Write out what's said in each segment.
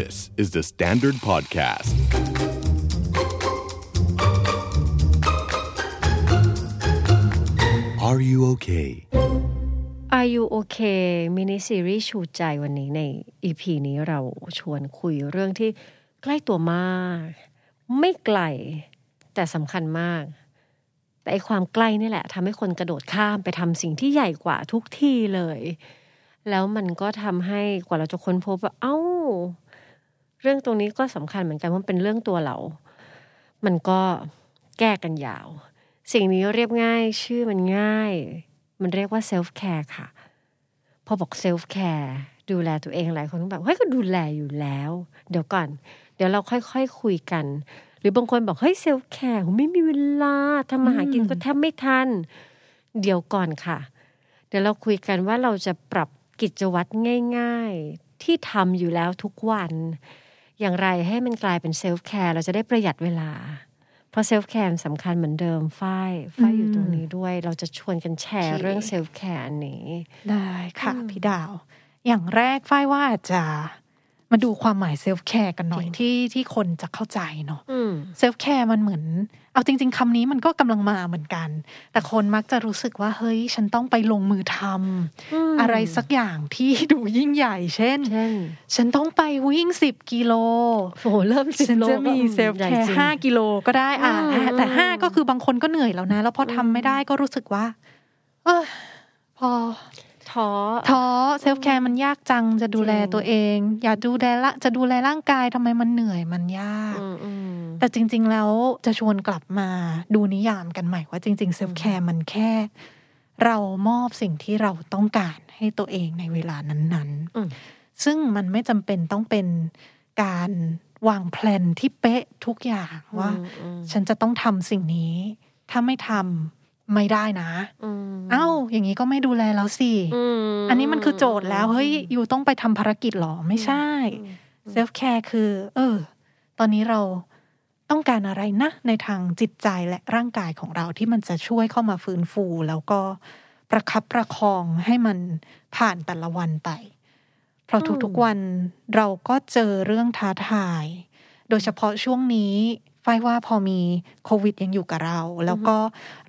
This is the Standard Podcast. Are you okay? Are you okay มินิซีรีส์ชูใจวันนี้ใน EP นี้เราชวนคุยเรื่องที่ใกล้ตัวมาก ไม่ไกล แต่สำคัญมาก แต่ไอความใกล้นี่แหละทำให้คนกระโดดข้ามไปทำสิ่งที่ใหญ่กว่าทุกที่เลยแล้วมันก็ทำให้กว่าเราจะค้นพบว่าเอ้า เรื่องตรงนี้ก็สำคัญเหมือนกันเพราะมันเป็นเรื่องตัวเรา มันก็แก้กันยาว สิ่งนี้เรียบง่ายชื่อมันง่าย มันเรียกว่า self-care ค่ะ พอบอก self-care ดูแลตัวเองหลายคนก็แบบเฮ้ยก็ดูแลอยู่แล้ว เดี๋ยวก่อน เดี๋ยวเราค่อยๆคุยกัน หรือบางคนบอกเฮ้ย self-care ผมไม่มีเวลาทำมาหากินก็แทบไม่ทัน เดี๋ยวก่อนค่ะ เดี๋ยวเราคุยกันว่าเราจะปรับกิจวัตรง่าย ๆ ที่ทำอยู่แล้วทุกวัน อย่างไรให้มันกลายเป็น self-care เราจะได้ประหยัดเวลา เพราะ self-care สำคัญเหมือนเดิมฝ้ายฝ้ายอยู่ตรงนี้ด้วย เราจะชวนกันแชร์โอเคเรื่อง self-care อันนี้ ได้ค่ะพี่ดาว อย่างแรกฝ้ายว่าอาจจะ มาดูความหมาย self-care กันหน่อยที่ที่คนจะเข้าใจเนาะอืมเซลฟ์แคร์มันเหมือน เอาจริง ๆคำนี้มันก็กำลังมาเหมือนกัน แต่คนมักจะรู้สึกว่า เฮ้ย ฉันต้องไปลงมือทำอืมอะไรสักอย่างที่ดูยิ่งใหญ่เช่นเช่น ฉันต้องไปวิ่งสิบกิโลโอ้โหเริ่มสิบฉันโลจะมีก็เซลฟ์ใญ่แคร์จริงห้ากิโลก็ได้อ่าอืมแต่ห้าก็คือบางคนก็เหนื่อยแล้วนะ แล้วพอทำไม่ได้ก็รู้สึกว่า เออพอ ท้อท้อเซลฟ์แคร์มันยากจังจะดูแลจริงตัวเอง อย่าดูแลละจะดูแลร่างกายทำไมมันเหนื่อยมันยากอืมอืมแต่จริง ๆ แล้วจะชวนกลับมาดูนิยามกันใหม่ว่าจริงๆเซลฟ์แคร์มันแค่ เรามอบสิ่งที่เราต้องการให้ตัวเองในเวลานั้นอืมๆซึ่งมันไม่จำเป็นต้องเป็นการวางแผนที่เป๊ะทุกอย่างว่าอืมอืมฉันจะต้องทำสิ่งนี้ ถ้าไม่ทำ ไม่ได้นะอืมเอ้าอย่างนี้ก็ไม่ดูแลแล้วสิมอันนี้มันคือโจทย์แล้วเฮ้ยอยู่ต้องไปทำภารกิจหรอไม่ใช่เซลฟ์แคร์คือ เออ ตอนนี้เราต้องการอะไรนะ ในทางจิตใจและร่างกายของเราที่มันจะช่วยเข้ามาฟื้นฟู แล้วก็ประคับประคองให้มันผ่านแต่ละวันไป เพราะทุกๆวันเราก็เจอเรื่องท้าทาย โดยเฉพาะช่วงนี้ ฝ้ายว่าพอมีโควิดยังอยู่กับเรา แล้วก็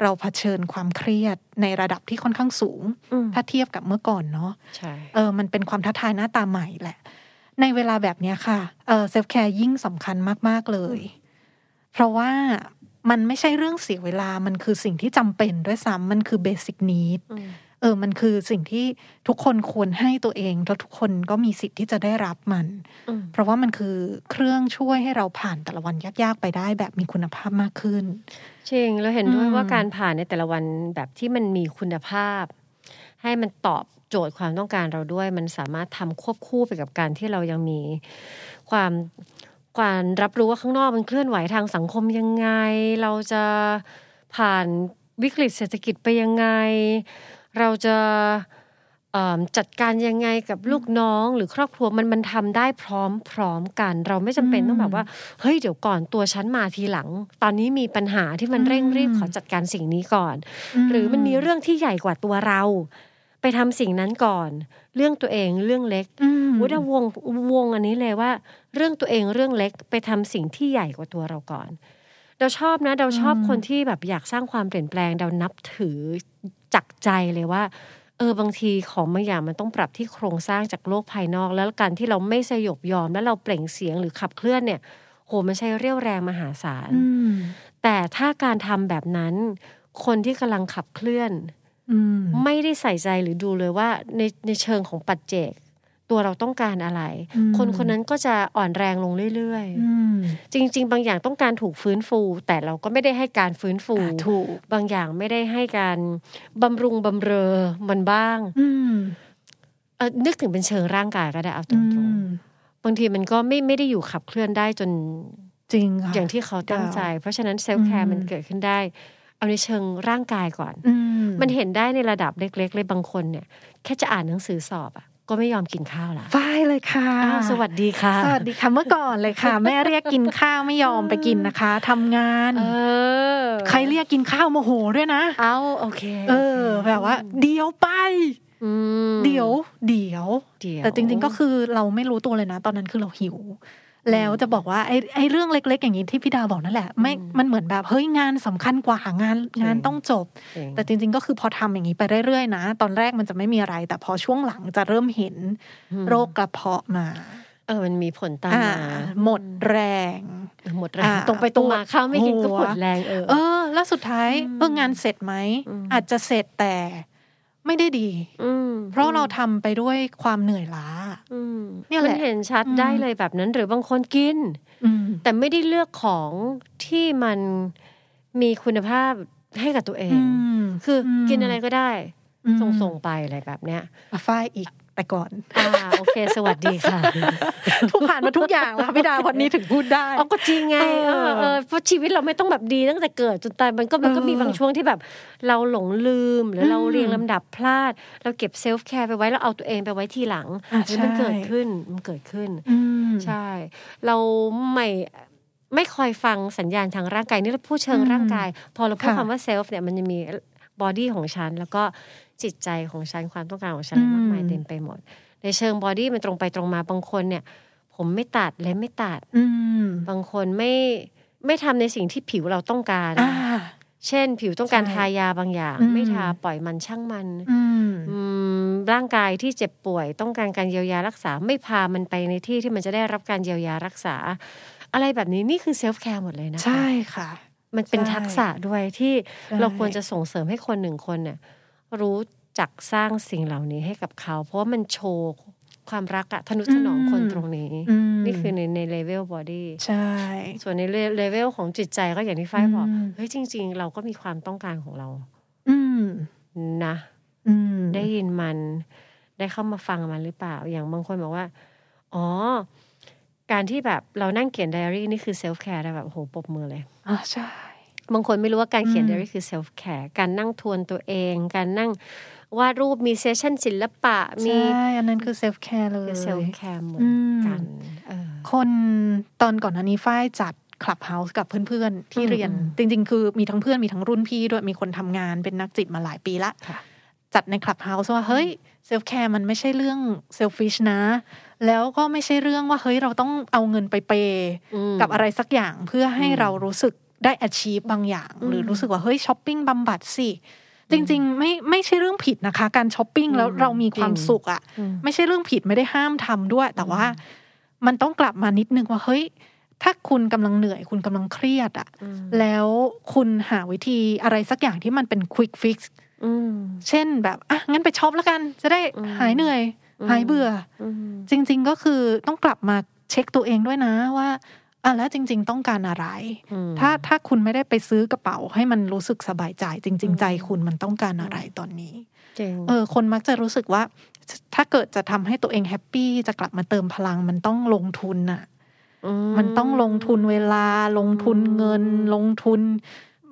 เราเผชิญความเครียดในระดับที่ค่อนข้างสูงอืมถ้าเทียบกับเมื่อก่อนเนาะใช่เออมันเป็นความท้าทายหน้าตาใหม่แหละ ในเวลาแบบเนี้ยค่ะเออเซลฟ์แคร์ยิ่งสำคัญมาก ๆ เลย เพราะว่ามันไม่ใช่เรื่องเสียเวลามันคือสิ่งที่จำเป็นด้วยซ้ำมันคือเบสิ c นีดอืม เออมันคือสิ่งที่ทุกคนควรให้ตัวเองแล้วทุกคนก็มีสิทธิ์ที่จะได้รับมันอืมเพราะว่ามันคือเครื่องช่วยให้เราผ่านแต่ละวันยากๆไปได้แบบมีคุณภาพมากขึ้นจริงเราเห็นด้วยอืมว่าการผ่านในแต่ละวันแบบที่มันมีคุณภาพ ให้มันตอบโจทย์ความต้องการเราด้วย มันสามารถทำควบคู่ไปกับการที่เรายังมีความการรับรู้ว่าข้างนอกมันเคลื่อนไหวทางสังคมยังไง เราจะผ่านวิกฤตเศรษฐกิจไปยังไง เราจะเอิ่มจัดการยังไงกับลูกน้องหรือครอบครัวมันมันทำได้พร้อมพร้อมกัน เราไม่จำเป็นต้องแบบว่าเฮ้ยเดี๋ยวก่อนตัวฉันมาทีหลัง ตอนนี้มีปัญหาที่มันเร่งรีบขอจัดการสิ่งนี้ก่อน หรือมันมีเรื่องที่ใหญ่กว่าตัวเรา ไปทำสิ่งนั้นก่อน เรื่องตัวเองเรื่องเล็กอืมวุฒิวงวงอันนี้เลยว่า เรื่องตัวเองเรื่องเล็กไปทำสิ่งที่ใหญ่กว่าตัวเราก่อนเราชอบนะเราชอบคนที่แบบอยากสร้างความเปลี่ยนแปลงเรานับถือ จักใจเลยว่าเออบางทีของบางอย่างมันต้องปรับที่โครงสร้างจากโลกภายนอก แล้วการที่เราไม่สยบยอม แล้วเราเปล่งเสียงหรือขับเคลื่อนเนี่ยโหมันใช้เรี่ยวแรงมหาศาลอืมแต่ถ้าการทำแบบนั้น คนที่กำลังขับเคลื่อนอืมไม่ได้ใส่ใจหรือดูเลยว่าในในเชิงของปัจเจก ตัวเราต้องการอะไรอืมคนคนนั้นก็จะอ่อนแรงลงเรื่อยอืมๆจริง ๆ บางอย่างต้องการถูกฟื้นฟู แต่เราก็ไม่ได้ให้การฟื้นฟูอ่าถูกบางอย่างไม่ได้ให้การบำรุงบำเรอมันบ้างอืมเออนึกถึงเป็นเชิงร่างกายก็ได้เอาตรอืงมๆบางทีมันก็ไม่ไม่ได้อยู่ขับเคลื่อนได้จนจริงค่ะอย่างที่เขาตั้งใจ เพราะฉะนั้นเซลฟ์แคอืร์มมันเกิดขึ้นได้เอาในเชิงร่างกายก่อนอืมมันเห็นได้ในระดับเล็กๆเลยบางคนเนี่ย แค่จะอ่านหนังสือสอบอะ ก็ไม่ยอมกินข้าวละฝ้ายเลยค่ะอ้าวสวัสดีค่ะ สวัสดีค่ะ เมื่อก่อนเลยค่ะ แม่เรียกกินข้าวไม่ยอมไปกินนะคะทำงาน เออ ใครเรียกกินข้าวโมโหด้วยนะ เอาโอเค เออ แบบว่า เดียวไปอืมเดี๋ยวเดี๋ยว เดี๋ยว แต่จริง ๆ ก็คือเราไม่รู้ตัวเลยนะ ตอนนั้นคือเราหิว แล้วจะบอกว่าไอ้ไอ้เรื่องเล็ก ๆ อย่างนี้ที่พี่ดาวบอกนั่นแหละไม่มันเหมือนแบบเฮ้ยงานสำคัญกว่างานงานต้องจบจริงแต่จริง ๆ ก็คือพอทำอย่างนี้ไปเรื่อยๆนะ ตอนแรกมันจะไม่มีอะไร แต่พอช่วงหลังจะเริ่มเห็นโรคกระเพาะมาเออ มันมีผลตามอ่ามาหมดแรง หมดแรงอ่าตรงไปตรงมาปวดข้าวไม่กินก็หัวปวดแรงเออ เออ แล้วสุดท้ายเอองานเสร็จไหมอืมอาจจะเสร็จแต่ ไม่ได้ดีอืมเพราะเราทำไปด้วยความเหนื่อยล้าอืมเนี่ยแหละมันเห็นชัดอืมได้เลยแบบนั้น หรือบางคนกินอืมแต่ไม่ได้เลือกของที่มันมีคุณภาพให้กับตัวเองมคืออมกินอะไรก็ได้อืมส่งๆไปอะไรแบบเนี้ยมาฝ้ายอีก แต่ก่อนอ่าโอเค สวัสดีค่ะ ทุกผ่านมาทุกอย่างแล้วค่ะพี่ดาววันนี้ถึงพูดได้อ๋อก็จริงไงเอเอออเออเพราะชีวิตเราไม่ต้องแบบดีตั้งแต่เกิดจนตายมันก็มันก็เออมีบางช่วงที่แบบ เราหลงลืมหรือเราอืมเรียงลำดับพลาด เราเก็บ self-care ไปไว้แล้วเอาตัวเองไปไว้ทีหลังอะแล้วมันใช่เกิดขึ้นมันเกิดขึ้นอืมใช่ เราไม่ไม่คอยฟังสัญญาณทางร่างกายนี่เราพูดเชิงอืมร่างกาย พอเราพูดค่ะคำว่า self เนี่ยมันจะมี body ของฉัน แล้วก็ จิตใจของฉันความต้องการของฉันอะไรมากมายอืมเต็มไปหมด ในเชิง body มันตรงไปตรงมาบางคนเนี่ย ผมไม่ตัดและไม่ตัดอืมบางคนไม่ไม่ทำในสิ่งที่ผิวเราต้องการอ่าเช่น ผิวต้องการใช่ทายาบางอย่างอืมไม่ทาปล่อยมันช่างมันอืมอืมร่างกายที่เจ็บป่วยต้องการการเยียวยารักษา ไม่พามันไปในที่ที่มันจะได้รับการเยียวยารักษา อะไรแบบนี้นี่คือเซลฟ์แคร์หมดเลยนะคะใช่ค่ะ มันเป็นใช่ทักษะด้วยที่ใช่เราควรจะส่งเสริมให้คนหนึ่งคนเนี่ย รู้จักสร้างสิ่งเหล่านี้ให้กับเขา เพราะว่ามันโชว์ความรักอะทนุถนอมคนตรงนี้อืมนี่คือในใน level body ใช่ ส่วนในเลเวลของจิตใจก็อย่างที่ฝ้ายบอกอืมเฮ้ยจริง ๆ เราก็มีความต้องการของเรา อืมนะอืมได้ยินมัน ได้เข้ามาฟังมันหรือเปล่า อย่างบางคนบอกว่า อ๋อ การที่แบบเรานั่งเขียนไดอารี่นี่คือ self-care ได้แบบโอ้โหปรบมือเลย อ่าใช่ บางคนไม่รู้ว่าการเขียนอืมไดอารี่คือ self-care การนั่งทวนตัวเอง การนั่งวาดรูปมี session ศิลปะมีใช่อันนั้นคือ self-care เลยคือ self-care เหมืออืนกันอืมเออคนตอนก่อนหน้านี้ฝ้ายจัด Clubhouse กับเพื่อนๆ ที่อืมเรียนอืมจริง ๆ คือมีทั้งเพื่อนมีทั้งรุ่นพี่ด้วยมีคนทำงานเป็นนักจิตมาหลายปีละค่ะจัดใน Clubhouse ว่า เฮ้ย self-care มันไม่ใช่เรื่อง selfish นะ แล้วก็ไม่ใช่เรื่องว่า เฮ้ย เราต้องเอาเงินไป pay กับอะไรสักอย่างเพื่อให้อืมเรารู้สึก ได้ achieve บางอย่างอืมหรือรู้สึกว่าเฮ้ยช้อปปิ้งบำบัดสิจริงๆ ไม่ไม่ใช่เรื่องผิดนะคะ การช้อปปิ้งแล้วอืมเรามีความจริงสุขอะอืมไม่ใช่เรื่องผิดไม่ได้ห้ามทำด้วย แต่ว่ามันต้องกลับมานิดนึงว่าเฮ้ย ถ้าคุณกำลังเหนื่อย คุณกำลังเครียดอะอืมแล้วคุณหาวิธีอะไรสักอย่างที่มันเป็น quick fix อืมเช่นแบบอะงั้นไปช็อปแล้วกัน จะได้อืมหายเหนื่อยอืมหายเบื่ออืมจริง ๆ ก็คือต้องกลับมาเช็คตัวเองด้วยนะว่า อะแล้วจริง ๆ ต้องการอะไรอืมถ้าถ้าคุณไม่ได้ไปซื้อกระเป๋าให้มันรู้สึกสบายใจ จริงอืมๆใจคุณมันต้องการอะไรตอนนี้จริงเออ คนมักจะรู้สึกว่า ถ้าเกิดจะทำให้ตัวเองแฮปปี้จะกลับมาเติมพลังมันต้องลงทุนน่ะมันต้องลงทุนเวลาลงทุนเงินลงทุน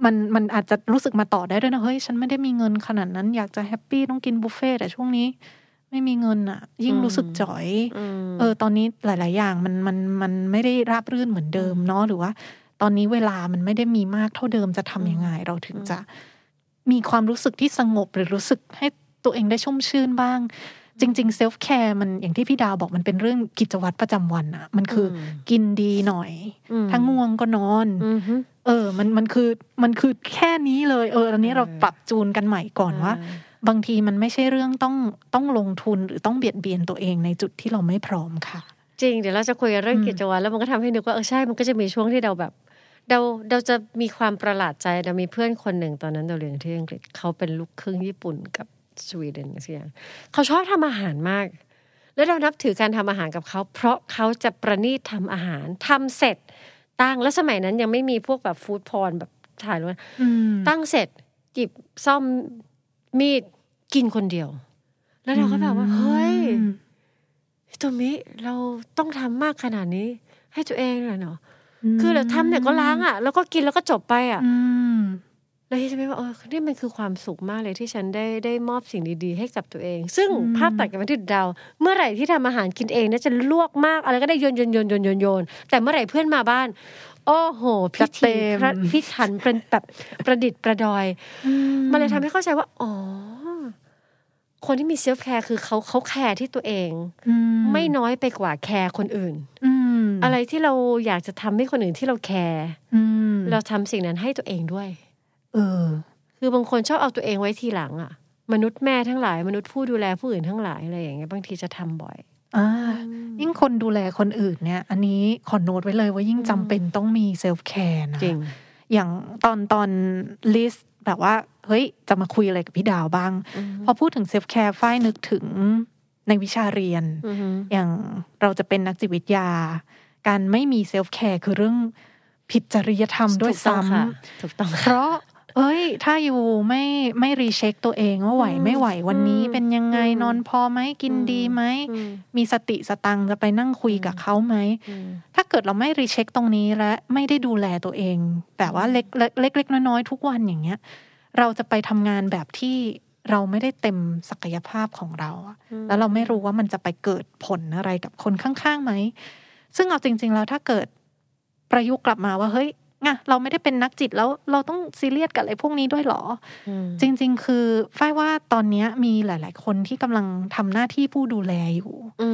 มันมันอาจจะรู้สึกมาต่อได้ด้วยนะเฮ้ยฉันไม่ได้มีเงินขนาดนั้น อยากจะแฮปปี้ต้องกินบุฟเฟ่ต์แต่ช่วงนี้ ไม่มีเงินอะยิ่งอืมรู้สึกจ่อยมเออ ตอนนี้หลาย ๆ อย่างมันมันมันไม่ได้ราบรื่นเหมือนเดิมเนาะหรือว่า ตอนนี้เวลามันไม่ได้มีมากเท่าเดิมจะทำยังไง เราถึงจะมีความรู้สึกที่สงบหรือรู้สึกให้ตัวเองได้ชุ่มชื่นบ้าง จริง ๆ เซลฟ์แคร์มันอย่างที่พี่ดาวบอกมันเป็นเรื่องกิจวัตรประจำวันอะมันคืออมกินดีหน่อยอืมถ้าง่วงก็นอนอืมฮึเออ มันมันคือมันคือแค่นี้เลย เอออันนี้เราเออปรับจูนกันใหม่ก่อนว่า บางทีมันไม่ใช่เรื่องต้องต้องลงทุนหรือต้องเบียดเบียนตัวเองในจุดที่เราไม่พร้อมค่ะ จริง เดี๋ยวเราจะคุยกันเรื่องอืมกิจวัตรแล้วมันก็ทำให้นึกว่าเออใช่มันก็จะมีช่วงที่เราแบบเราเราจะมีความประหลาดใจเรามีเพื่อนคนหนึ่งตอนนั้นเราเรียนที่อังกฤษเขาเป็นลูกครึ่งญี่ปุ่นกับสวีเดนอะไรสักอย่างเขาชอบทำอาหารมาก แล้วเรานับถือการทำอาหารกับเขา เพราะเขาจะประณีตทำอาหารทำเสร็จ ตั้งแล้วสมัยนั้นยังไม่มีพวกแบบฟู้ดพอร์นแบบถ่ายรูปอืมตั้งเสร็จหยิบซ่อม มีดกินคนเดียว แล้วเราก็แบบว่า เฮ้ยตัวมิเราต้องทำมากขนาดนี้ ให้ตัวเองเหรอเนาะคือเราทำเนี่ยก็ล้างอะ แล้วก็กินแล้วก็จบไปอะอืมแล้วที่จะไม่ว่าเออนี่มันคือความสุขมากเลยที่ฉันได้ได้มอบสิ่งดีๆ ให้กับตัวเอง ซึ่งอืมภาพตัดกันมาที่ดาวเมื่อไหร่ที่ทำอาหารกินเองนะจะลวกมากอะไรก็ได้โยนโยนโยนโยนโยนโยนแต่เมื่อไหร่เพื่อนมาบ้าน โอ้โหพิจัดเต็ธีมพระพิถันเป็นแบบประดิษฐ์ประดอย มันเลยทำให้เข้าใจว่า อ๋อ คนที่มี self-care คือเขาเขาแคร์ที่ตัวเองอืมไม่น้อยไปกว่าแคร์คนอื่นอืมอะไรที่เราอยากจะทำให้คนอื่นที่เราแคร์อืมเราทำสิ่งนั้นให้ตัวเองด้วย เออ คือบางคนชอบเอาตัวเองไว้ทีหลังอะมนุษย์แม่ทั้งหลาย มนุษย์ผู้ดูแลผู้อื่นทั้งหลายอะไรอย่างเงี้ยบางทีจะทำบ่อย อ่ายิ่งคนดูแลคนอื่นเนี่ย อันนี้ขอโน้ตไว้เลยว่ายิ่งจำเป็นต้องมี self-care นะจริงอย่างตอนตอน list แบบว่า เฮ้ย จะมาคุยอะไรกับพี่ดาวบ้าง พอพูดถึง self-care ฝ้ายนึกถึงในวิชาเรียนอือฮึอย่างเราจะเป็นนักจิตวิทยา การไม่มี self-care คือเรื่องผิดจริยธรรมด้วยถูกต้องซ้ำค่ะถูกต้องเพราะ เอ้ย ถ้าอยู่ไม่ไม่ recheck ตัวเองว่าไหวไม่ไหววันนี้อืมเป็นยังไงอืมนอนพอไหมกินดีไหมอืมมีสติสตังค์จะไปนั่งคุยกับเขาไหมอืมถ้าเกิดเราไม่รีเช็คตรงนี้และไม่ได้ดูแลตัวเอง แบบว่าเล็กเล็กเล็กเล็กน้อยๆทุกวันอย่างเงี้ย เราจะไปทำงานแบบที่เราไม่ได้เต็มศักยภาพของเราอะแล้วเราไม่รู้ว่ามันจะไปเกิดผลอะไรกับคนข้างๆไหม ซึ่งเอาจริง ๆ แล้วถ้าเกิดประยุกต์กลับมาว่าเฮ้ย ไงเราไม่ได้เป็นนักจิตแล้วเราต้องซีเรียสกับอะไรพวกนี้ด้วยเหรออืมจริง ๆ คือฝ้ายว่าตอนเนี้ยมีหลาย ๆ คนที่กำลังทำหน้าที่ผู้ดูแลอยู่อื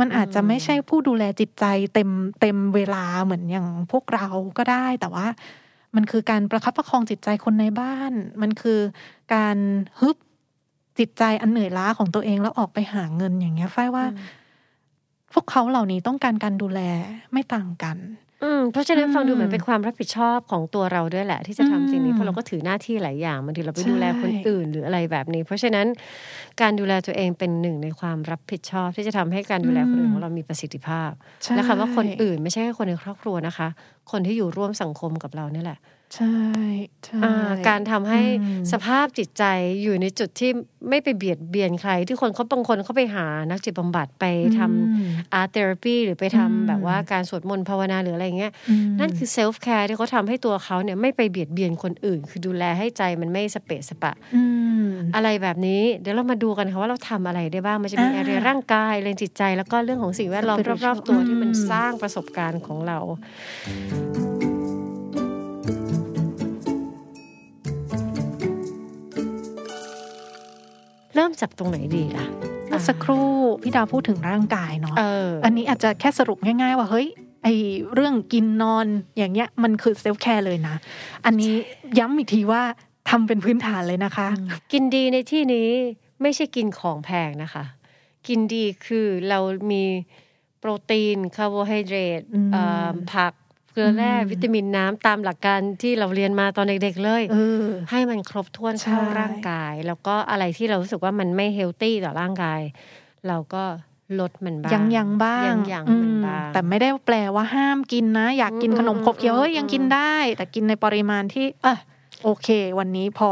มันอาจจะไม่ใช่ผู้ดูแลจิตใจเต็มเต็มเวลาเหมือนอย่างพวกเราก็ได้ แต่ว่ามันคือการประคับประคองจิตใจคนในบ้าน มันคือการฮึบจิตใจอันเหนื่อยล้าของตัวเองแล้วออกไปหาเงินอย่างเงี้ยฝ้ายว่า พวกเขาเหล่านี้ต้องการการดูแลไม่ต่างกัน อืมเพราะฉะนั้นอืมฟังดูเหมือนเป็นความรับผิดชอบของตัวเราด้วยแหละ ที่จะทำสิ่งนี้อืมเพราะเราก็ถือหน้าที่หลายอย่างบางทีเราไปใช่ดูแลคนอื่นหรืออะไรแบบนี้ เพราะฉะนั้นการดูแลตัวเองเป็นหนึ่งในความรับผิดชอบ ที่จะทำให้การดูแลคนอื่นของเรามีประสิทธิภาพใช่และคำว่าคนอื่นไม่ใช่แค่คนในครอบครัวนะคะ คนที่อยู่ร่วมสังคมกับเรานี่แหละ ใช่ใช่อ่าการทำให้อืมสภาพจิตใจอยู่ในจุดที่ไม่ไปเบียดเบียนใคร ที่คนเขาบางคนเขาไปหานักจิตบำบัดไปทำอืม art therapy หรือไปทำอืมแบบว่าการสวดมนต์ภาวนาหรืออะไรเงี้ยอืมนั่นคือ self-care ที่เขาทำให้ตัวเขาเนี่ยไม่ไปเบียดเบียนคนอื่น คือดูแลให้ใจมันไม่สเปะสปะอืมอะไรแบบนี้เดี๋ยวเรามาดูกันค่ะว่าเราทำอะไรได้บ้างมันจะมีอ่าอะไรร่างกายเรื่องจิตใจ แล้วก็เรื่องของสิ่งแวดล้อม Spiritual รอบๆตัวที่มันอืมสร้างประสบการณ์ของเรา เริ่มจากตรงไหนดีล่ะเมื่อสักครู่พี่ดาวพูดถึงร่างกายเนาะเอออันนี้อาจจะแค่สรุปง่าย ๆ ว่าเฮ้ยไอเรื่องกินนอนอย่างเงี้ยมันคือ self-care เลยนะ อันนี้ย้ำอีกทีว่าทำเป็นพื้นฐานเลยนะคะ กินดีในที่นี้ไม่ใช่กินของแพงนะคะ กินดีคือเรามีโปรตีนคาร์โบไฮเดรตอืมเอ่อผัก เกลือแร่อืมวิตามินน้ำตามหลักการที่เราเรียนมาตอนเด็กๆเลยเออให้มันครบถ้วนใช่เข้าร่างกาย แล้วก็อะไรที่เรารู้สึกว่ามันไม่ healthy ต่อร่างกาย เราก็ลดมันบ้างยังยังบ้างยังยังอืมันมบ้างแต่ไม่ได้แปลว่าห้ามกินนะ อยากกินอืมขนมขบเคี้ยวอืมเฮ้ยยังกินได้ แต่กินในปริมาณที่ เออโอเค วันนี้พอ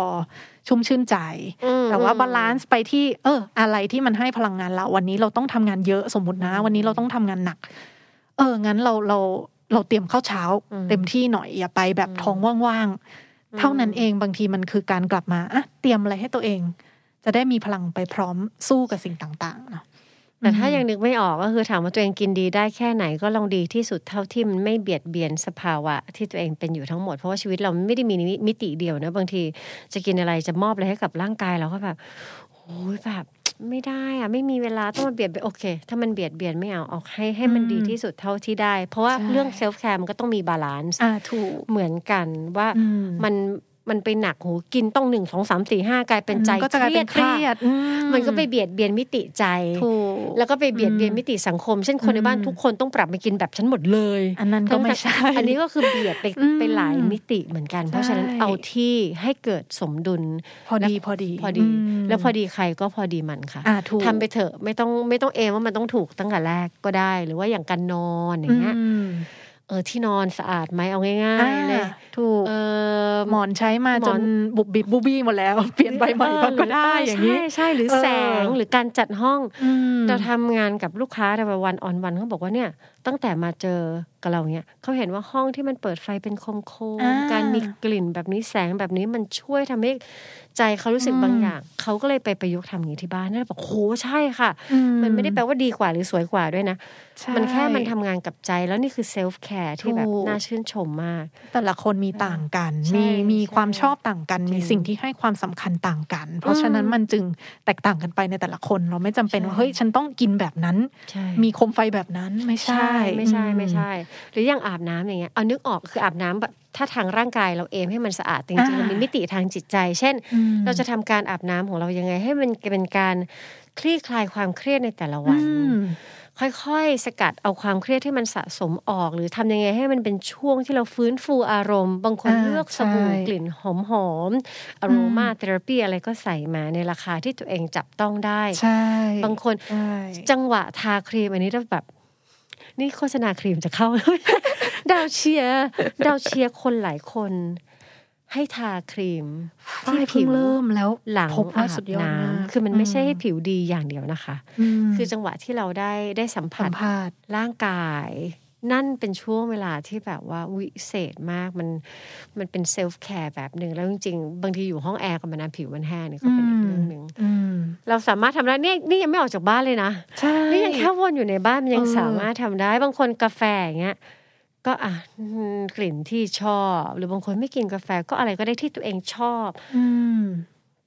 ชุ่มชื่นใจอืมแต่ว่าอืมบาลานซ์ไปที่ เออ อะไรที่มันให้พลังงานเรา วันนี้เราต้องทำงานเยอะสมมตินะ วันนี้เราต้องทำงานหนัก เอองั้นเราเรา เราเตรียมข้าวเช้าอืมเต็มที่หน่อยอย่าไปแบบอืมท้องว่างๆ เท่านั้นเองบางทีมันคือการกลับมาอะเตรียมอะไรให้ตัวเอง จะได้มีพลังไปพร้อมสู้กับสิ่งต่างๆเนาะแต่ถ้ายังนึกไม่ออกก็คือถามว่าตัวเองกินดีได้แค่ไหนก็ลองดีที่สุดเท่าที่มันไม่เบียดเบียนสภาวะที่ตัวเองเป็นอยู่ทั้งหมด เพราะว่าชีวิตเราไม่ได้มีมิติเดียวนะบางทีจะกินอะไรจะมอบอะไรให้กับร่างกายเราก็แบบโอ้ยแบบ ไม่ได้อะไม่มีเวลาต้องมาเบียดเบียนโอเค ถ้ามันเบียดเบียนไม่เอาเอาให้ให้มันอืมดีที่สุดเท่าที่ได้ เพราะว่าใช่เรื่อง self-care มันก็ต้องมี balance อ่าถูกเหมือนกันว่าอืมมัน มันไปหนักหูกินต้องหนึ่งสองสามสี่ห้ากลายเป็นใจมัก็จะกลายเป็นเครีค่ะยดอืมันก็ไปเบียดเบียนมิติใจถูกแล้วก็ไปเบียดเบียนอืมมิติสังคม เช่นคนในบ้านอืมทุกคนต้องปรับมากินแบบฉันหมดเลย อันนั้นก็ไม่ใช่อันนี้ก็คือเบียดไปอืมไปหลายมิติเหมือนกัน เพราะฉะนั้นใช่เอาที่ให้เกิดสมดุล พอดีพอดีพอดีมแล้วพอดีใครก็พอดีมันค่ะอ่าถูกทำไปเถอะไม่ต้องไม่ต้องเอมว่ามันต้องถูกตั้งแต่แรกก็ได้ หรือว่าอย่างการนอนอย่างเงี้ยอืม เออที่นอนสะอาดไหมเอาง่ายอ่าๆเลยถูกเออหมอนใช้มาหมจอนนบุบบิบบุบี้หมดแล้ว เปลี่ยนใบใหม่บ้างก็ได้อย่างนี้ใช่ใช่หรือเออแสงหรือการจัดห้องอืมเราทำงานกับลูกค้าแต่วันออนวันเขาบอกว่าเนี่ย ตั้งแต่มาเจอกับเราเนี่ยเขาเห็นว่าห้องที่มันเปิดไฟเป็นโคมอ่าๆการมีกลิ่นแบบนี้แสงแบบนี้มันช่วยทำให้ใจเขารู้สึกอืมบางอย่าง เขาก็เลยไปประยุกต์ทำอย่างนี้ที่บ้านนั่นบอกโหใช่ค่ะอืมันไม่ได้แปลว่าดีกว่าหรือสวยกว่าด้วยนะใช่มันแค่มันทำงานกับใจแล้วนี่คือ self-care ที่แบบถูกน่าชื่นชมมาก แต่ละคนมีต่างกันใช่มีมีใช่ความชอบต่างกันจริงมีสิ่งที่ให้ความสำคัญต่างกัน เพราะฉะนั้นอืมมันจึงแตกต่างกันไปในแต่ละคน เราไม่จำเป็นใช่ว่าเฮ้ยฉันต้องกินแบบนั้นใช่มีโคมไฟแบบนั้นไม่ใช่ไม่ใช่อืมไม่ใช่ หรืออย่างอาบน้ำอย่างเงี้ยเอานึกออกคืออาบน้ำแบบถ้าทางร่างกายเราเอาให้มันสะอาดแต่จริงๆอ่ามันมีมิติทางจิตใจ เช่นอืมเราจะทำการอาบน้ำของเรายังไง ให้มันเป็นการคลี่คลายความเครียดในแต่ละวันอืมค่อยๆ สกัดเอาความเครียดที่มันสะสมออก หรือทำยังไงให้มันเป็นช่วงที่เราฟื้นฟูอารมณ์ บางคนอ่าเลือกสบู่ใช่กลิ่นหอมๆอโรมาเทอราปีอะไรก็ใส่มาในราคาที่ตัวเองจับต้องได้ใช่บางคนใช่จังหวะทาครีมอันนี้เราแบบ นี่โฆษณาครีมจะเข้า ดาวเชียร์ดาวเชียร์คนหลายคน ให้ทาครีมฝ้ายเพิ่งเริ่มแล้วหลังพบว่าอาสุบดยอดน้มากำคือมันไม่ใช่ให้ผิวดีอย่างเดียวนะคะมคือจังหวะที่เราได้ได้สัมสัผัสมภาษณ์ร่างกาย นั่นเป็นช่วงเวลาที่แบบว่าวิเศษมากมันมันเป็นเซลฟ์แคร์แบบหนึ่งแล้วจริงๆ บางทีอยู่ห้องแอร์กับมันนานผิวมันแห้งเนี่ยก็เป็นอีกเรื่องหนึ่งอืมเราสามารถทำได้เนี่ยนี่ยังไม่ออกจากบ้านเลยนะใช่นี่ยังแค่วนอยู่ในบ้านมันยังเออสามารถทำได้บางคนกาแฟอย่างเงี้ยก็อะอืมกลิ่นที่ชอบ หรือบางคนไม่กินกาแฟก็อะไรก็ได้ที่ตัวเองชอบ อืม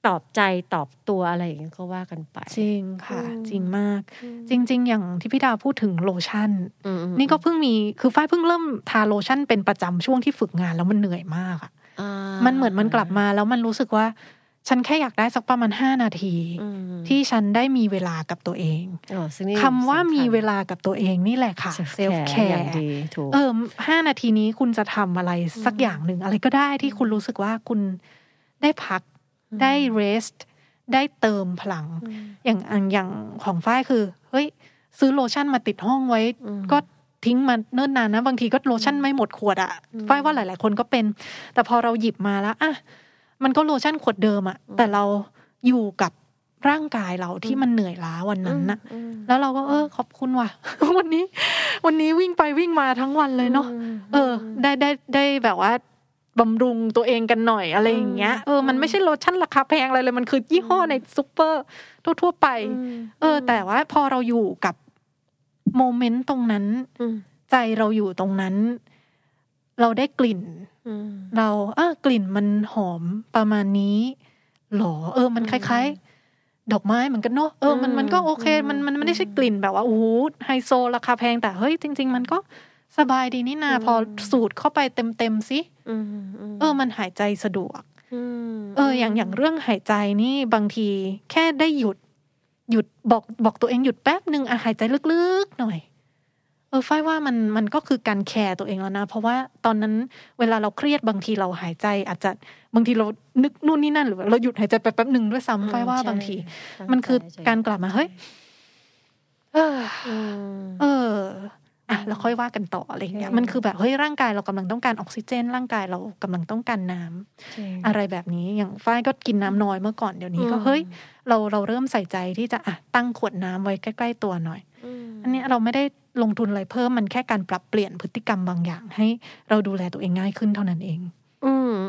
ตอบใจตอบตัวอะไรอย่างเงี้ยก็ว่ากันไป จริงค่ะอืมจริงมาก จริง ๆ อย่างที่พี่ดาวพูดถึงโลชั่นอืมอืมนี่ก็เพิ่งมีคือฝ้ายเพิ่งเริ่มทาโลชั่นเป็นประจำช่วงที่ฝึกงานแล้วมันเหนื่อยมากอะอ่ามันเหมือนมันกลับมาแล้วมันรู้สึกว่า ฉันแค่อยากได้สักประมาณห้านาทีอืมที่ฉันได้มีเวลากับตัวเองอ๋อซึ่งนี่คำว่าสำญมีเวลากับตัวเองนี่แหละค่ะ self เซลฟ์แค care อย่างร์ดีถูกเออห้านาทีนี้คุณจะทำอะไรสักอย่างหนึ่งอะไรก็ได้ที่คุณรู้สึกว่าคุณได้พัก ได้ rest ได้เติมพลัง อย่างอันอย่างของฝ้ายคือ เฮ้ย ซื้อโลชั่นมาติดห้องไว้อืมก็ทิ้งมาเนิ่นนานนะบางทีก็โลชั่นไม่หมดขวดอะฝ้ายว่าหลาย ๆ คนก็เป็น แต่พอเราหยิบมาแล้วอะมันก็โลชั่นขวดเดิมอะแต่เราอยู่กับร่างกายเราที่มันเหนื่อยล้าวันนั้นนะอืมแล้วเราก็เออ ขอบคุณว่ะ วันนี้ วันนี้วิ่งไปวิ่งมาทั้งวันเลยเนาะมเออ ได้ได้ได้แบบว่า บำรุงตัวเองกันหน่อยอะไรอย่างเงี้ยเออมันไม่ใช่โลชั่นราคาแพงอะไรเลยมันคือยี่ห้อในซูเปอร์ทั่วๆไปมเออ แต่ว่าพอเราอยู่กับโมเมนต์ตรงนั้นอืมใจเราอยู่ตรงนั้น เราได้กลิ่นอืมเราเออกลิ่นมันหอมประมาณนี้หรอเออ มันคล้าย ๆ ดอกไม้เหมือนกันเนอะเออมันมันก็โอเค มันมันไม่ได้ใช่กลิ่นแบบว่าโอ้โหไฮโซราคาแพงแต่เฮ้ยจริง ๆ มันก็ สบายดีนี่นาพอสูดเข้าไปเต็มๆสิอืมมเออ มันหายใจสะดวกมเออ อย่างอย่างเรื่องหายใจนี่บางทีแค่ได้หยุด หยุดบอกบอกตัวเองหยุดแป๊บหนึ่งอะหายใจลึกๆหน่อย เออฝ้ายว่ามันมันก็คือการแคร์ตัวเองแล้วนะ เพราะว่าตอนนั้นเวลาเราเครียดบางทีเราหายใจ อาจจะบางทีเรานึกนู่นนี่นั่นหรือว่าเราหยุดหายใจไปแป๊บหนึ่งด้วยซ้ำฝ้ายว่าใช่บางทีใช่มันคือใช่การกลับมาเฮ้ยเออ อืมเอออะแล้วค่อยว่ากันต่ออะไรอย่างเงี้ยใช่มันคือแบบเฮ้ยร่างกายเรากำลังต้องการออกซิเจน ร่างกายเรากำลังต้องการน้ำใช่อะไรแบบนี้อย่างฝ้ายก็กินน้ำน้อยเมื่อก่อนเดี๋ยวนี้ก็อืมเฮ้ยเราเราเริ่มใส่ใจที่จะอะตั้งขวดน้ำไว้ใกล้ ๆ ตัวหน่อยมอันเนี้ยเราไม่ได้ลงทุนอะไรเพิ่มมันแค่การปรับเปลี่ยนพฤติกรรมบางอย่าง ให้เราดูแลตัวเองง่ายขึ้นเท่านั้นเอง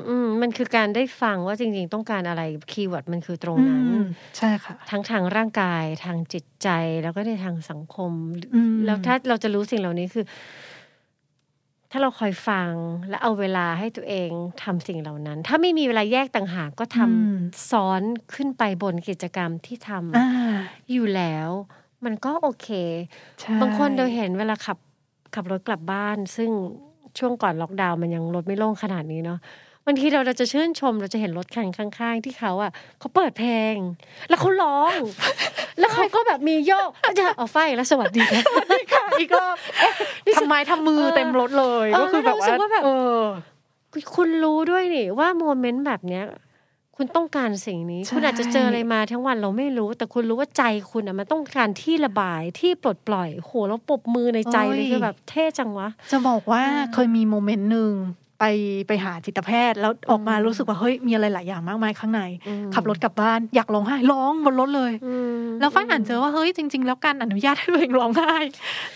อืมอืมมันคือการได้ฟังว่าจริง ๆ ต้องการอะไรคีย์เวิร์ดมันคือตรงนั้นอืมใช่ค่ะ ทั้งทางร่างกายทางจิตใจแล้วก็ในทางสังคมอืมแล้วถ้าเราจะรู้สิ่งเหล่านี้คือ ถ้าเราคอยฟังและเอาเวลาให้ตัวเองทำสิ่งเหล่านั้น ถ้าไม่มีเวลาแยกต่างหากก็ทำอืมซ้อนขึ้นไปบนกิจกรรมที่ทำอ่าอยู่แล้ว มันก็โอเคใช่บางคนเราเห็นเวลาขับขับรถกลับบ้าน ซึ่งช่วงก่อนล็อกดาวน์มันยังรถไม่โล่งขนาดนี้เนาะ บางทีเราเราจะชื่นชมเราจะเห็นรถคันข้าง ๆ ที่เขาอะเขาเปิดเพลง แล้วเขาร้อง แล้วเขาก็แบบมีโยกอาจจะเอาไฟแล้วสวัสดีนะค่ะอีกรอบทำไมทำมือเต็มรถเลยเออก็คือแบบแล้วเรารู้สึกว่าแบบเออคุณรู้ด้วยนี่ว่าโมเมนต์แบบเนี้ย คุณต้องการสิ่งนี้ใช่คุณอาจจะเจออะไรมาทั้งวันเราไม่รู้ แต่คุณรู้ว่าใจคุณอะมันต้องการที่ระบายที่ปลดปล่อยโหแล้วปรบมือในใจเลยคือแบบเท่จังวะ จะบอกว่าเคยมีโมเมนต์หนึ่ง ไปไปหาจิตแพทย์ แล้วออกมารู้สึกว่าเฮ้ยมีอะไรหลายอย่างมากมายข้างในอืมขับรถกลับบ้านอยากร้องไห้ร้องบนรถเลยอืมแล้วฝ้ายอ่านเจอว่าเฮ้ยจริง ๆ แล้วการอนุญาตให้ตัวเองร้องไห้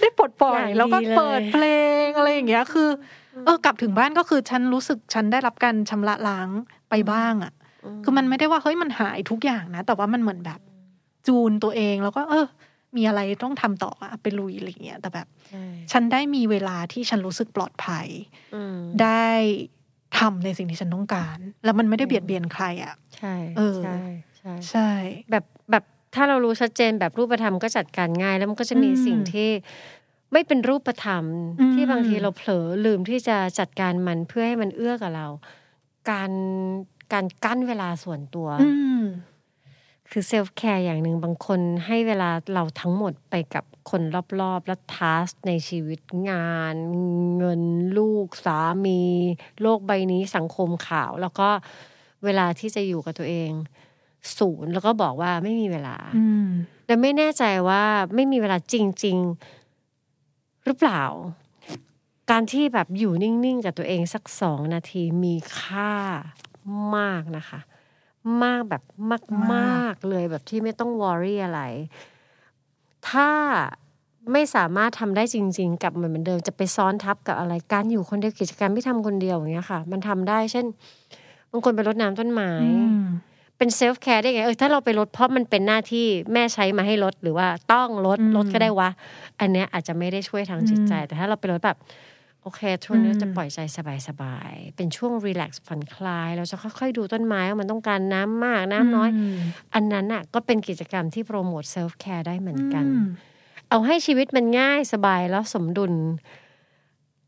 ได้ปลดปล่อยอย่างแล้วก็ดีเลยเปิดเพลงอะไรอย่างเงี้ยคืออเออกลับถึงบ้านก็คือฉันรู้สึกฉันได้รับการชำระล้างไปบ้างอะ คือมันไม่ได้ว่าเฮ้ยมันหายทุกอย่างนะ แต่ว่ามันเหมือนแบบจูนตัวเองแล้วก็ เออ มีอะไรต้องทำต่ออะไปลุยอะไรอย่างเงี้ยแต่แบบใช่ฉันได้มีเวลาที่ฉันรู้สึกปลอดภัยอืมได้ทำในสิ่งที่ฉันต้องการ แล้วมันไม่ได้เบียดเบียนใครอะใช่เออใช่ใช่ใช่แบบแบบถ้าเรารู้ชัดเจนแบบรูปธรรมก็จัดการง่าย แล้วมันก็จะมีอืมสิ่งที่ไม่เป็นรูปธรรมอืมที่บางทีเราเผลอลืมที่จะจัดการมันเพื่อให้มันเอื้อกับเรา การการกั้นเวลาส่วนตัวอืม คือเซลฟ์แคร์อย่างหนึ่งบางคนให้เวลาเราทั้งหมดไปกับคนรอบๆ และทัสในชีวิตงาน เงินลูกสามี โลกใบนี้สังคมข่าว แล้วก็เวลาที่จะอยู่กับตัวเอง ศูนย์แล้วก็บอกว่าไม่มีเวลาอืมแต่ไม่แน่ใจว่าไม่มีเวลาจริง ๆ หรือเปล่า การที่แบบอยู่นิ่ง ๆ กับตัวเองสักสองนาทีมีค่ามากนะคะ มากแบบมากๆเลยแบบที่ไม่ต้อง worry อะไร ถ้าไม่สามารถทำได้จริง ๆกลับมาเหมือนเดิมจะไปซ้อนทับกับอะไรการอยู่คนเดียวกิจกรรมไม่ทำคนเดียวอย่างเงี้ยค่ะ มันทำได้ เช่นบางคนไปรดน้ำต้นไม้อืมเป็น self-care ได้ไงเออถ้าเราไปรดเพราะมันเป็นหน้าที่แม่ใช้มาให้รดหรือว่าต้องลดอืมลดก็ได้วะ อันเนี้ยอาจจะไม่ได้ช่วยทางจิตใจ แต่ถ้าเราไปลดแบบ โอเคช่วงนี้อืมจะปล่อยใจสบายๆ เป็นช่วง relax ผ่อนคลาย เราจะค่อยๆ ดูต้นไม้ว่ามันต้องการน้ำมากน้ำน้อยอืมอันนั้นอะก็เป็นกิจกรรมที่ promote self-care ได้เหมือนกันอืมเอาให้ชีวิตมันง่ายสบายแล้วสมดุล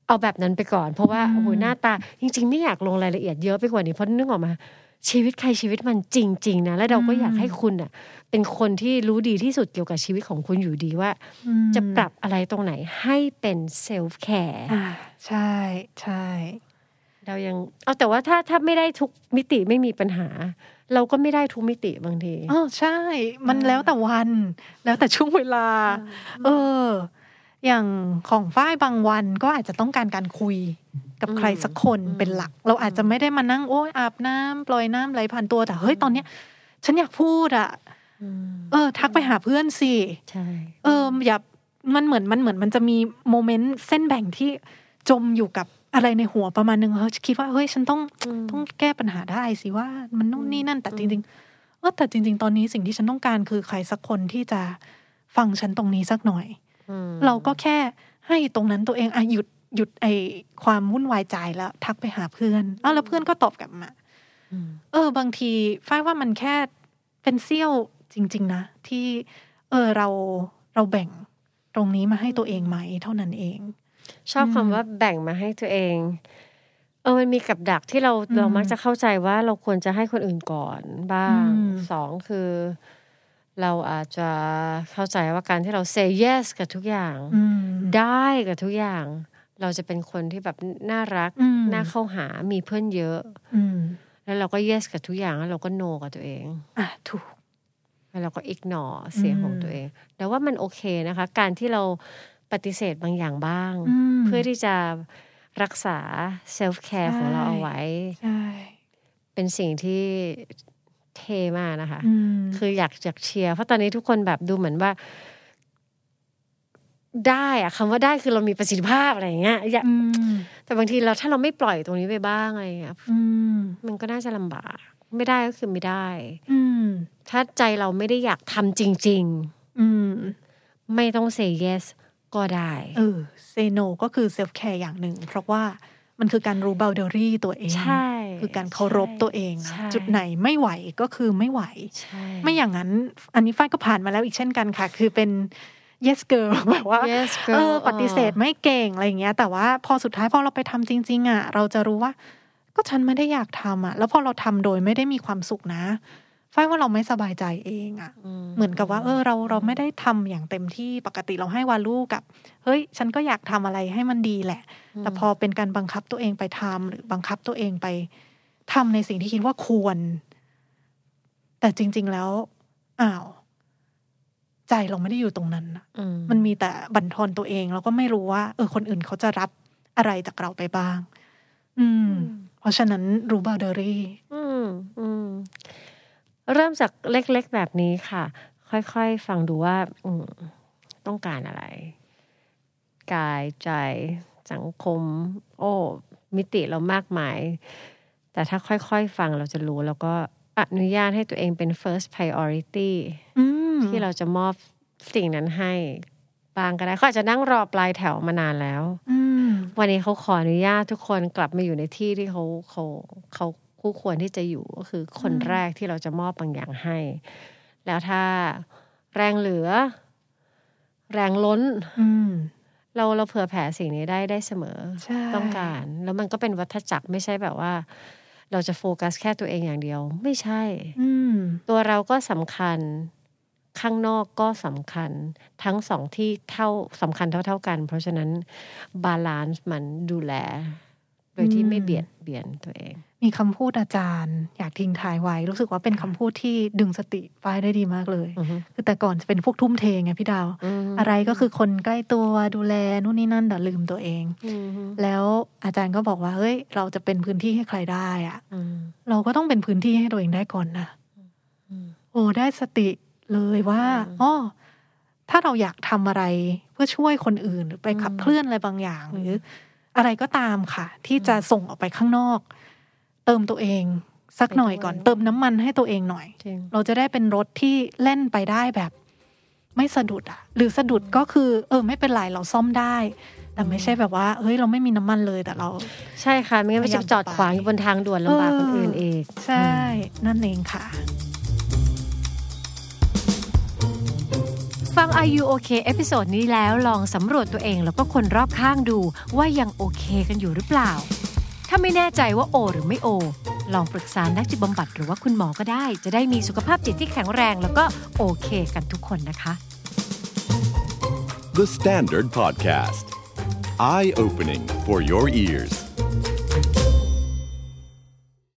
เอาแบบนั้นไปก่อน เพราะว่าอืมโอ้โหหน้าตา จริง ๆ ไม่อยากลงรายละเอียดเยอะไปกว่านี้เพราะนึกออกมา ชีวิตใครชีวิตมันจริง ๆ นะ แล้วเราก็อยากให้คุณอะ เป็นคนที่รู้ดีที่สุดเกี่ยวกับชีวิตของคุณอยู่ดีว่าอืมจะปรับอะไรตรงไหนให้เป็น self-care อ่าใช่ใช่เรายังเอาแต่ว่าถ้าถ้าไม่ได้ทุกมิติไม่มีปัญหา เราก็ไม่ได้ทุกมิติบางทีอ๋อใช่ มันแล้วแต่วัน แล้วแต่ช่วงเวลา เออ อย่างของฝ้ายบางวันก็อาจจะต้องการการคุยกับใครสักคนเป็นหลัก เราอาจจะไม่ได้มานั่งโอ้ยอาบน้ำปล่อยน้ำไหลผ่านตัวแต่เฮ้ยตอนเนี้ย ฉันอยากพูดอะอืมเออ ทักไปหาเพื่อนสิใช่เอออย่ามันเหมือนมันเหมือนมันจะมีโมเมนต์เส้นแบ่งที่จมอยู่กับอะไรในหัวประมาณนึงเฮ้ยคิดว่าเฮ้ยฉันต้องต้องแก้ปัญหาได้สิว่า มันนู่นนี่นั่นแต่จริงๆเออแต่จริง ๆ ตอนนี้สิ่งที่ฉันต้องการคือใครสักคนที่จะฟังฉันตรงนี้สักหน่อยอืม เราก็แค่ให้ตรงนั้นตัวเองอะหยุดหยุดไอความวุ่นวายใจแล้ว ทักไปหาเพื่อนอ้าวแล้วเพื่อนก็ตอบกลับมาอืมเออ บางทีฝ้ายว่ามันแค่เป็นเสี้ยวจริง ๆ นะ ที่ เออเราเราแบ่งตรงนี้มาให้ตัวเองไหมเท่านั้นเอง ชอบอืมคำว่าแบ่งมาให้ตัวเอง เออมันมีกับดักที่เราอืมเรามักจะเข้าใจว่าเราควรจะให้คนอื่นก่อนบ้างอืมสองคือ เราอาจจะเข้าใจว่าการที่เรา say yes กับทุกอย่างอืมได้กับทุกอย่าง เราจะเป็นคนที่แบบน่ารักอืมน่าเข้าหามีเพื่อนเยอะอืมแล้วเราก็ yes กับทุกอย่างแล้วเราก็ no กับตัวเองอะถูกแล้วเราก็ ignore เสียงของอืมตัวเองแต่ว่ามันโอเคนะคะ การที่เราปฏิเสธบางอย่างบ้างอืมเพื่อที่จะรักษาเซลฟ์แคร์ใช่ของเราเอาไว้ใช่เป็นสิ่งที่ เท่มากนะคะอืมคืออยากอยากเชียร์เพราะตอนนี้ทุกคนแบบดูเหมือนว่า ได้อะคำว่าได้คือเรามีประสิทธิภาพอะไรอย่างเงี้ยอยากอืมแต่บางทีเราถ้าเราไม่ปล่อยตรงนี้ไปบ้างอะไรอย่างเงี้ยอืมมันก็น่าจะลำบาก ไม่ได้ก็คือไม่ได้อืมถ้าใจเราไม่ได้อยากทำจริงอืมๆไม่ต้อง say yes ก็ได้ เออ say no ก็คือ self-care อย่างหนึ่ง เพราะว่า มันคือการรู้บ o เดอรี่ตัวเองใช่คือการเคารพตัวเองนะใช่จุดไหนไม่ไหวก็คือไม่ไหวใช่ไม่อย่างนั้น อันนี้ฝ้ายก็ผ่านมาแล้วอีกเช่นกันค่ะ คือเป็น yes girl แบบว่า yes เอ girl อปฏิเสธไม่เก่งอะไรอย่างเงี้ย แต่ว่าพอสุดท้ายพอเราไปทำจริง ๆ อะ เราจะรู้ว่า ก็ฉันไม่ได้อยากทำอะ แล้วพอเราทำโดยไม่ได้มีความสุขนะ ฝ้ายว่าเราไม่สบายใจเองอะ เหมือนกับว่า เออเราเราไม่ได้ทำอย่างเต็มที่ปกติเราให้วาลูกับ เฮ้ย ฉันก็อยากทำอะไรให้มันดีแหละ แต่พอเป็นการบังคับตัวเองไปทำหรือบังคับตัวเองไปทำในสิ่งที่คิดว่าควร แต่จริง ๆแล้วอ้าวใจเราไม่ได้อยู่ตรงนั้นน่ะอืมมันมีแต่บั่นทอนตัวเองแล้วก็ไม่รู้ว่า เออ คนอื่นเขาจะรับอะไรจากเราไปบ้าง อืม เพราะฉะนั้นรู้บาเดอรี่อืมอืม เริ่มจากเล็กๆแบบนี้ค่ะ ค่อยๆฟังดูว่าอืมต้องการอะไร กายใจสังคม โอ้มิติเรามากมาย แต่ถ้าค่อยๆฟังเราจะรู้แล้วก็อนุญาตให้ตัวเองเป็น first priority อืมที่เราจะมอบสิ่งนั้นให้บางก็ได้เขาอาจจะนั่งรอปลายแถวมานานแล้วอืมวันนี้เขาขออนุญาตทุกคนกลับมาอยู่ในที่ที่เขาเขาเขา คู่ควรที่จะอยู่ก็คือคนแรกที่เราจะมอบบางอย่างให้ แล้วถ้าแรงเหลือ แรงล้นอืมเราเราเผื่อแผ่สิ่งนี้ได้ได้เสมอใช่ต้องการ แล้วมันก็เป็นวัฏจักรไม่ใช่แบบว่า เราจะโฟกัสแค่ตัวเองอย่างเดียว ไม่ใช่อืมตัวเราก็สำคัญข้างนอกก็สำคัญทั้งสองที่เท่าสำคัญเท่า ๆกัน เพราะฉะนั้น balance มันดูแลโดยที่อืมไม่เบียดเบียนตัวเอง มีคำพูดอาจารย์ อยากทิ้งท้ายไว้ รู้สึกว่าเป็นคำพูดที่ดึงสติฝ้ายได้ดีมากเลยอือฮึคือแต่ก่อนจะเป็นพวกทุ่มเทไงพี่ดาวอืมอะไรก็คือคนใกล้ตัวดูแลนู่นนี่นั่นแต่ลืมตัวเองอืมแล้วอาจารย์ก็บอกว่าเฮ้ยเราจะเป็นพื้นที่ให้ใครได้อะอืมเราก็ต้องเป็นพื้นที่ให้ตัวเองได้ก่อนนะอืมโอ้ได้สติเลยว่าอืมอ๋อถ้าเราอยากทำอะไรเพื่อช่วยคนอื่นหรือไปขับอืมเคลื่อนอะไรบางอย่างอืมหรือ อะไรก็ตามค่ะ ที่จะส่งออกไปข้างนอก เติมตัวเองสักหน่อยก่อนไปด้วยเติมน้ำมันให้ตัวเองหน่อยจริงเราจะได้เป็นรถที่แล่นไปได้แบบ ไม่สะดุดอะหรือสะดุดก็คือ เออ ไม่เป็นไรเราซ่อมได้ แต่ไม่ใช่แบบว่าเฮ้ยเราไม่มีน้ำมันเลยแต่เรา ใช่ค่ะไม่งั้นมันจะจอดขวางอยู่บนทางด่วนลำบากคนอื่นเองใช่ นั่นเองค่ะ ฟัง Are You OK episode นี้แล้วลองสำรวจตัวเองแล้วก็คนรอบข้างดูว่ายังโอเคกันอยู่หรือเปล่า ถ้าไม่แน่ใจว่าโอ หรือไม่โอ ลองปรึกษานักจิตบำบัดหรือว่าคุณหมอก็ได้ จะได้มีสุขภาพจิตที่แข็งแรง แล้วก็โอเคกันทุกคนนะคะ The Standard Podcast. Eye opening for your ears.